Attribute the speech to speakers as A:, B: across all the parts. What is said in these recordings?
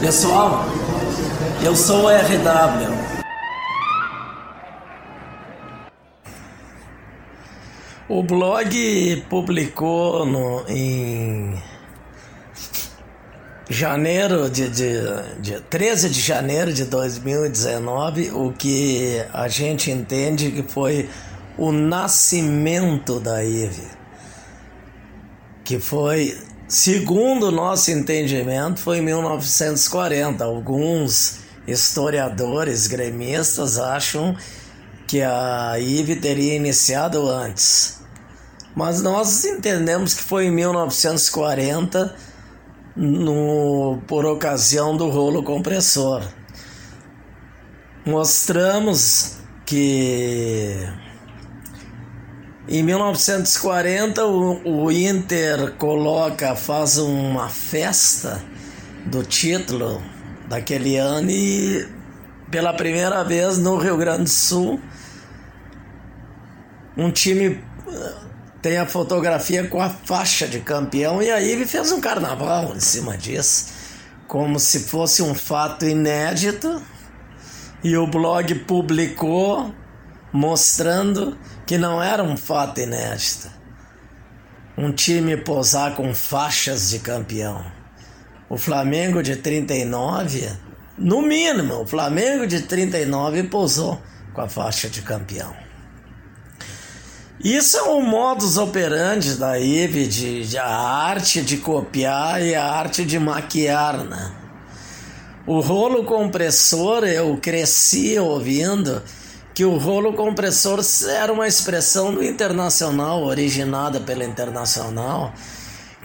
A: Pessoal, eu sou o RW. O blog publicou no, em janeiro de, de, de 13 de janeiro de 2019 o que a gente entende que foi o nascimento da IVE, que foi, segundo o nosso entendimento, foi em 1940. Alguns historiadores gremistas acham que a IVE teria iniciado antes mas nós entendemos que foi em 1940, no, por ocasião do rolo compressor. Mostramos que em 1940 o, o Inter coloca, faz uma festa do título daquele ano e pela primeira vez no Rio Grande do Sul um time tem a fotografia com a faixa de campeão e aí ele fez um carnaval em cima disso, como se fosse um fato inédito. E o blog publicou mostrando que não era um fato inédito. Um time posar com faixas de campeão. O Flamengo de 39, no mínimo, o Flamengo de 39 posou com a faixa de campeão. Isso é o modus operandi da IVE, de, de, a arte de copiar e a arte de maquiar, né? O rolo compressor, eu cresci ouvindo que o rolo compressor era uma expressão do internacional, originada pela internacional.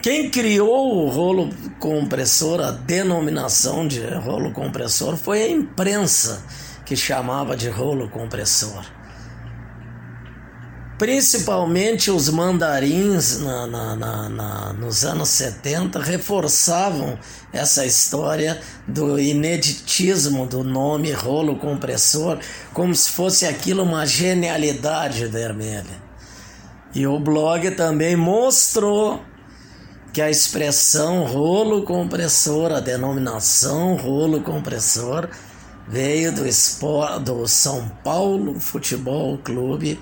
A: Quem criou o rolo compressor, a denominação de rolo compressor, foi a imprensa que chamava de rolo compressor principalmente os mandarins na, na, na, nos anos 70 reforçavam essa história do ineditismo do nome rolo compressor, como se fosse aquilo uma genialidade vermelha. E o blog também mostrou que a expressão rolo compressor, a denominação rolo compressor, veio do, do São Paulo Futebol Clube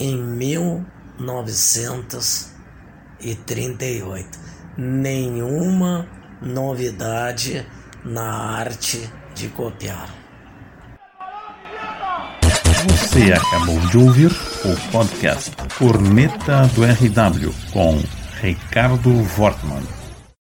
A: em 1938. Nenhuma novidade na arte de copiar.
B: Você acabou de ouvir o podcast Corneta do RW com Ricardo Wortmann.